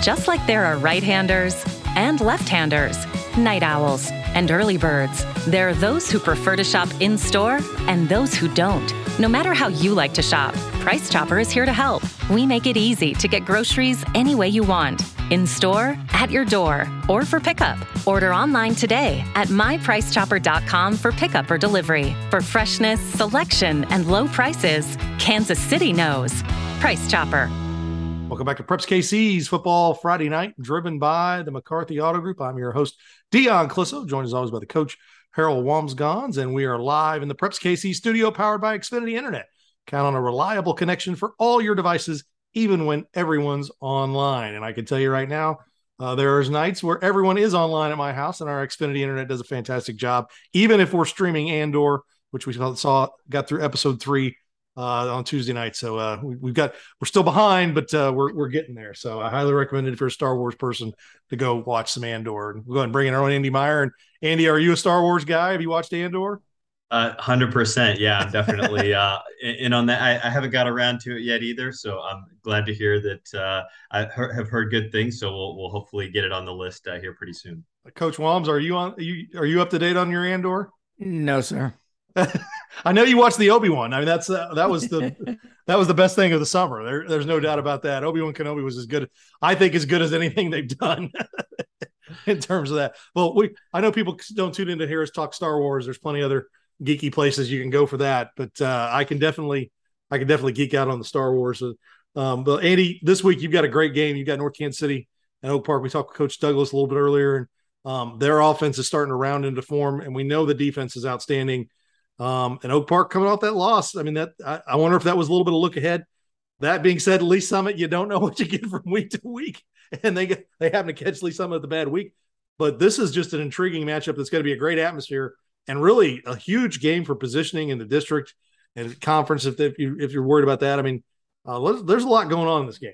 Just like there are right handers and left handers, night owls and early birds, there are those who prefer to shop in store and those who don't. No matter how you like to shop, Price Chopper is here to help. We make it easy to get groceries any way you want in store, at your door, or for pickup. Order online today at mypricechopper.com for pickup or delivery. For freshness, selection, and low prices, Kansas City knows. Price Chopper. Welcome back to Preps KC's Football Friday Night, driven by the McCarthy Auto Group. I'm your host, Dion Clisso, joined as always by the coach, Harold Wamsgons, and we are live in the Preps KC studio powered by Xfinity Internet. Count on a reliable connection for all your devices even when everyone's online. And I can tell you right now, uh, there's nights where everyone is online at my house, and our Xfinity Internet does a fantastic job. Even if we're streaming Andor, which we saw got through episode three uh, on Tuesday night, so uh, we, have got we're still behind, but uh, we're we're getting there. So I highly recommend it if you're a Star Wars person to go watch some Andor. And we'll go ahead and bring in our own Andy Meyer. And Andy, are you a Star Wars guy? Have you watched Andor? hundred uh, percent. Yeah, definitely. uh, and on that, I, I, haven't got around to it yet either. So I'm glad to hear that uh, I have heard good things. So we'll, we'll hopefully get it on the list uh, here pretty soon. Coach Walms, are you on? Are you are you up to date on your Andor? No, sir. I know you watched the Obi Wan. I mean, that's uh, that was the that was the best thing of the summer. There, there's no doubt about that. Obi Wan Kenobi was as good, I think, as good as anything they've done in terms of that. Well, we I know people don't tune in to hear us talk Star Wars. There's plenty other geeky places you can go for that. But uh, I can definitely, I can definitely geek out on the Star Wars. Um, but Andy, this week you've got a great game. You've got North Kansas City and Oak Park. We talked with Coach Douglas a little bit earlier, and um, their offense is starting to round into form, and we know the defense is outstanding. Um, and Oak Park coming off that loss. I mean, that I, I wonder if that was a little bit of look ahead. That being said, Lee's Summit, you don't know what you get from week to week, and they get they happen to catch Lee's Summit at the bad week. But this is just an intriguing matchup that's going to be a great atmosphere and really a huge game for positioning in the district and conference. If, if you if you're worried about that, I mean, uh, there's a lot going on in this game.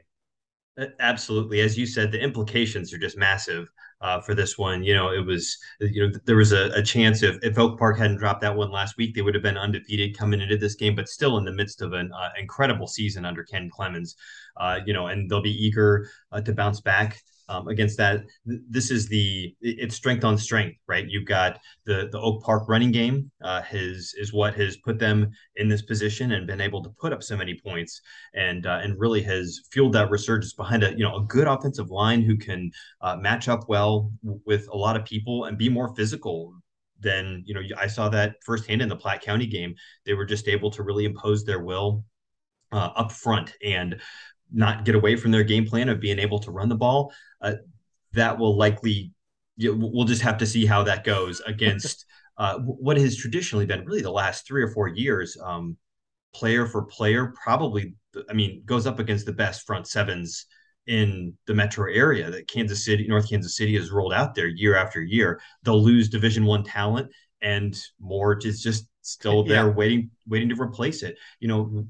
Absolutely, as you said, the implications are just massive uh, for this one. You know, it was you know there was a, a, chance if if Oak Park hadn't dropped that one last week, they would have been undefeated coming into this game, but still in the midst of an uh, incredible season under Ken Clemens. Uh, you know, and they'll be eager uh, to bounce back um, against that. This is the it's strength on strength, right? You've got the the Oak Park running game uh, has is what has put them in this position and been able to put up so many points, and uh, and really has fueled that resurgence behind a you know a good offensive line who can uh, match up well with a lot of people and be more physical then you know I saw that firsthand in the Platte County game. They were just able to really impose their will uh, up front and not get away from their game plan of being able to run the ball. Uh, that will likely we'll just have to see how that goes against uh, what has traditionally been really the last three or four years. Um, player for player, probably I mean goes up against the best front sevens in the metro area that Kansas City, North Kansas City has rolled out there year after year. They'll lose Division One talent, and more is just still there yeah. waiting, waiting to replace it. You know,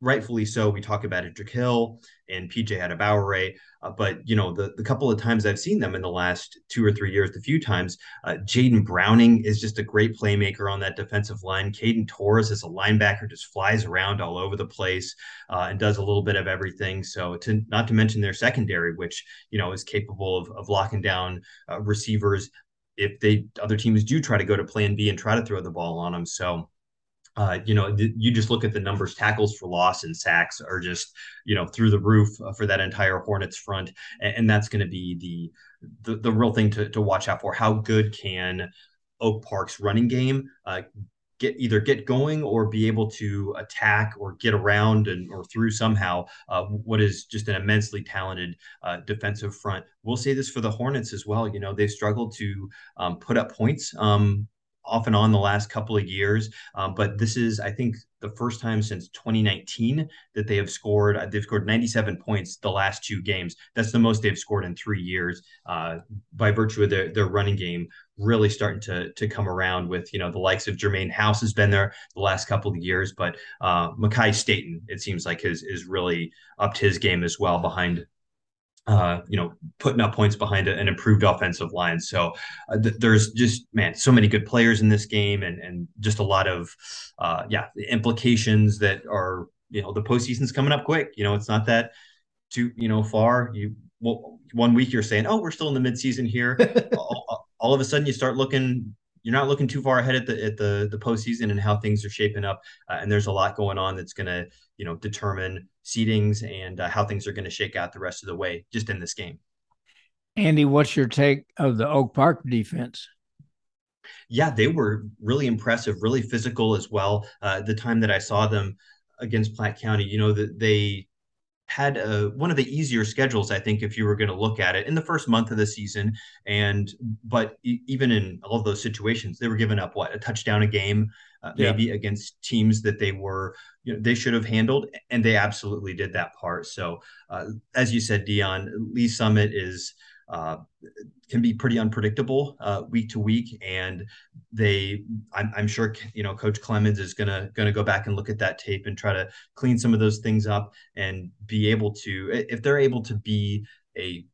rightfully so. We talk about Hill and PJ had a Adebawore, uh, but you know the the couple of times I've seen them in the last two or three years, the few times, uh, Jaden Browning is just a great playmaker on that defensive line. Caden Torres is a linebacker, just flies around all over the place uh, and does a little bit of everything. So to not to mention their secondary, which you know is capable of of locking down uh, receivers if they other teams do try to go to Plan B and try to throw the ball on them. So uh, you know, th- you just look at the numbers, tackles for loss and sacks are just, you know, through the roof uh, for that entire Hornets front. And, and that's going to be the, the, the real thing to, to watch out for. How good can Oak Park's running game uh, get either get going or be able to attack or get around and or through somehow uh, what is just an immensely talented uh, defensive front. We'll say this for the Hornets as well. You know they've struggled to um, put up points um, off and on the last couple of years. Um, but this is, I think, the first time since 2019 that they have scored. Uh, they've scored 97 points the last two games. That's the most they've scored in three years. Uh, by virtue of their their running game really starting to to come around with you know the likes of Jermaine House has been there the last couple of years, but uh, Mackay Staten it seems like is is really upped his game as well behind uh, you know, putting up points behind an improved offensive line. So uh, th- there's just man, so many good players in this game, and and just a lot of uh, yeah implications that are you know the postseason's coming up quick. You know, it's not that too you know far. You well, one week you're saying, oh, we're still in the midseason here. all, all, of a sudden, you start looking. You're not looking too far ahead at the at the the postseason and how things are shaping up. Uh, and there's a lot going on that's going to you know determine seedings and uh, how things are going to shake out the rest of the way just in this game. Andy, what's your take of the Oak Park defense? Yeah, they were really impressive, really physical as well. Uh, the time that I saw them against Platte County, you know that they had a, one of the easier schedules, I think, if you were going to look at it in the first month of the season. And but e- even in all of those situations, they were giving up what a touchdown a game, uh, yeah. maybe against teams that they were you know they should have handled, and they absolutely did that part. So uh, as you said, Dion Lee's Summit is uh, can be pretty unpredictable uh, week to week, and they, I'm, I'm, sure, you know, Coach Clemens is gonna gonna go back and look at that tape and try to clean some of those things up and be able to, if they're able to be a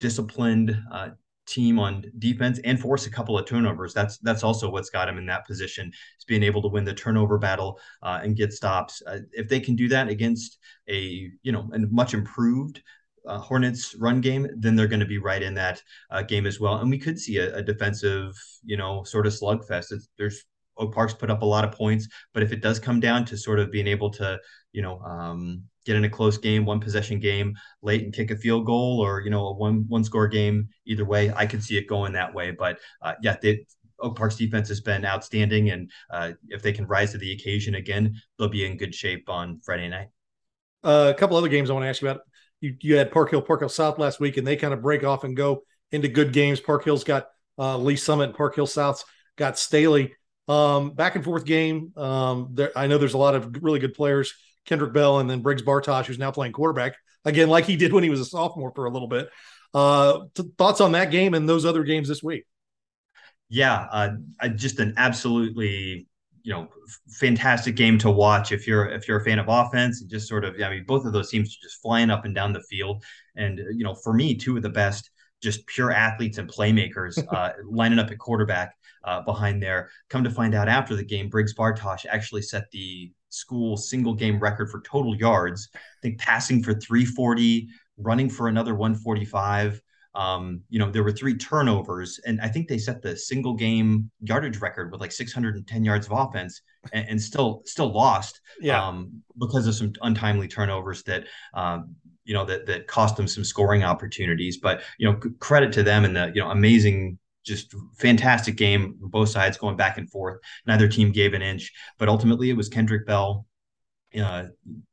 disciplined uh, team on defense and force a couple of turnovers. That's that's also what's got him in that position is being able to win the turnover battle uh, and get stops. Uh, if they can do that against a you know a much improved uh, Hornets run game, then they're going to be right in that uh, game as well. And we could see a, a defensive, you know, sort of slugfest. It's, there's Oak Park's put up a lot of points, but if it does come down to sort of being able to, you know, um, get in a close game, one possession game late and kick a field goal, or you know, a one one score game, either way, I could see it going that way. But uh, yeah, they, Oak Park's defense has been outstanding, and uh, if they can rise to the occasion again, they'll be in good shape on Friday night. Uh, a couple other games I want to ask you about you, you had Park Hill, Park Hill South last week, and they kind of break off and go into good games. Park Hill's got uh, Lee's Summit, Park Hill South's got Staley. Um, back and forth game. Um, there, I know there's a lot of really good players. Kendrick Bell and then Briggs Bartosh, who's now playing quarterback again, like he did when he was a sophomore for a little bit. Uh, t- thoughts on that game and those other games this week? Yeah, uh, just an absolutely you know fantastic game to watch if you're if you're a fan of offense and just sort of I mean both of those teams are just flying up and down the field and you know for me two of the best just pure athletes and playmakers uh, lining up at quarterback uh, behind there. Come to find out after the game, Briggs Bartosh actually set the school single game record for total yards. I think passing for 340, running for another 145. Um, you know, there were three turnovers, and I think they set the single game yardage record with like 610 yards of offense, and, and still still lost. Yeah. Um, because of some untimely turnovers that um, you know that that cost them some scoring opportunities. But you know, credit to them and the you know amazing just fantastic game both sides going back and forth neither team gave an inch but ultimately it was kendrick bell uh,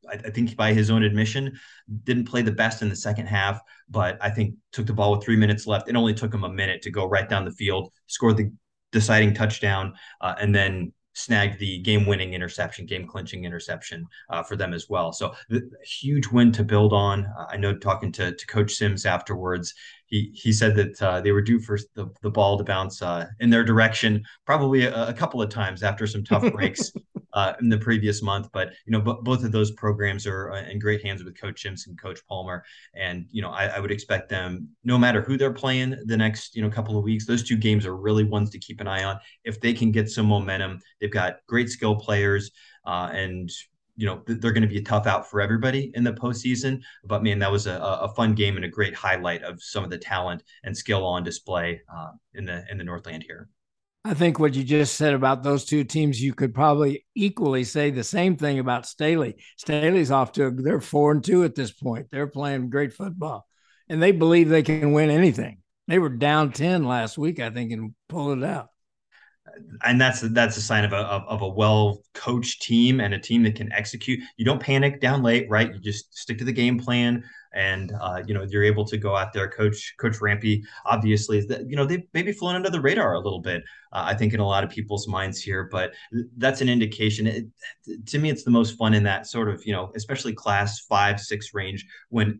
I, I, think by his own admission, didn't play the best in the second half, but I think took the ball with three minutes left. It only took him a minute to go right down the field, scored the deciding touchdown, uh, and then snagged the game-winning interception, game-clinching interception uh, for them as well. So the, huge win to build on. Uh, I know talking to, to Coach Sims afterwards, he he said that uh, they were due for the, the ball to bounce uh, in their direction probably a, a, couple of times after some tough breaks uh, in the previous month. But you know, b- both of those programs are uh, in great hands with Coach Sims and Coach Palmer, and you know, I, I, would expect them, no matter who they're playing the next you know couple of weeks, those two games are really ones to keep an eye on. If they can get some momentum, they've got great skill players. Uh, and you know they're going to be a tough out for everybody in the postseason. But man, that was a, a fun game and a great highlight of some of the talent and skill on display uh, in the in the Northland here. I think what you just said about those two teams, you could probably equally say the same thing about Staley. Staley's off to they're four and two at this point. They're playing great football, and they believe they can win anything. They were down ten last week, I think, and pulled it out and that's that's a sign of a of, a well coached team and a team that can execute. You don't panic down late, right? You just stick to the game plan, and uh, you know you're able to go out there. Coach Coach Rampy obviously is that you know they've maybe flown under the radar a little bit. Uh, I think in a lot of people's minds here, but that's an indication. It, to me, it's the most fun in that sort of you know, especially class five six range when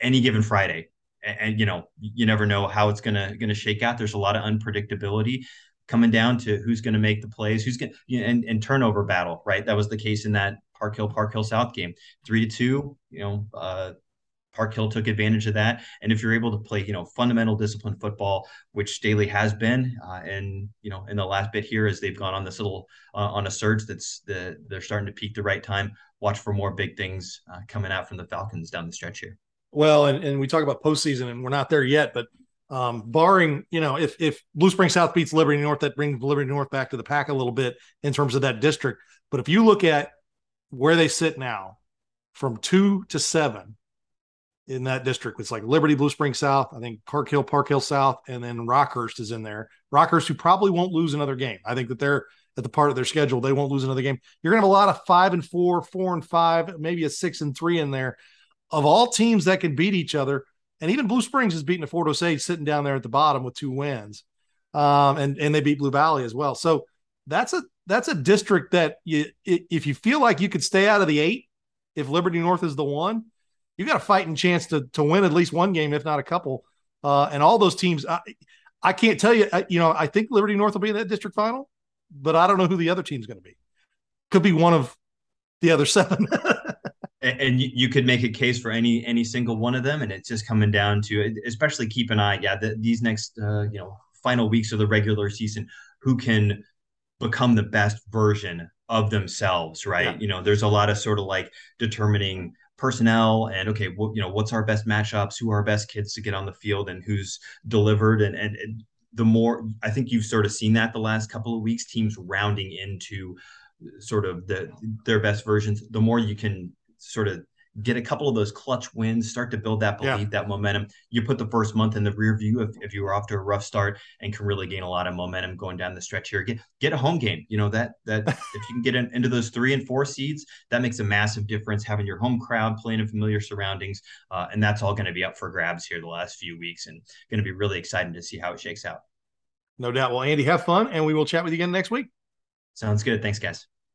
any given Friday and, and, you know you never know how it's gonna gonna shake out. There's a lot of unpredictability, coming down to who's going to make the plays, who's going you know, and, and turnover battle, right? That was the case in that Park Hill Park Hill South game, three to two. You know, uh, Park Hill took advantage of that. And if you're able to play, you know, fundamental discipline football, which Staley has been, uh, and you know, in the last bit here, as they've gone on this little uh, on a surge, that's the they're starting to peak the right time. Watch for more big things uh, coming out from the Falcons down the stretch here. Well, and, and we talk about postseason, and we're not there yet, but um, barring you know, if if Blue Springs South beats Liberty North, that brings Liberty North back to the pack a little bit in terms of that district. But if you look at where they sit now, from two to seven in that district. It's like Liberty, Blue Springs South, I think Park Hill, Park Hill South, and then Rockhurst is in there. Rockhurst, who probably won't lose another game. I think that they're at the part of their schedule, they won't lose another game. You're gonna have a lot of five and four, four and five, maybe a six and three in there. Of all teams that can beat each other, and even Blue Springs is beating a Fort Osage sitting down there at the bottom with two wins. Um, and and they beat Blue Valley as well. So that's a that's a district that you if you feel like you could stay out of the eight, if Liberty North is the one, you got a fighting chance to to win at least one game, if not a couple. Uh, and all those teams, I, I can't tell you. You know, I think Liberty North will be in that district final, but I don't know who the other team's going to be. Could be one of the other seven. And, and you could make a case for any any single one of them, and it's just coming down to, especially keep an eye. Yeah, the, these next uh, you know final weeks of the regular season, who can become the best version of themselves, right? Yeah. You know, there's a lot of sort of like determining personnel and okay, what you know, what's our best matchups, who are our best kids to get on the field, and who's delivered, and and, and the more I think you've sort of seen that the last couple of weeks, teams rounding into sort of the their best versions. The more you can sort of get a couple of those clutch wins, start to build that belief, yeah. that momentum. You put the first month in the rear view if, if you were off to a rough start and can really gain a lot of momentum going down the stretch here. Get get a home game. You know that that if you can get in, into those three and four seeds, that makes a massive difference. Having your home crowd playing in familiar surroundings, uh, and that's all going to be up for grabs here the last few weeks, and going to be really exciting to see how it shakes out. No doubt. Well, Andy, have fun, and we will chat with you again next week. Sounds good. Thanks, guys.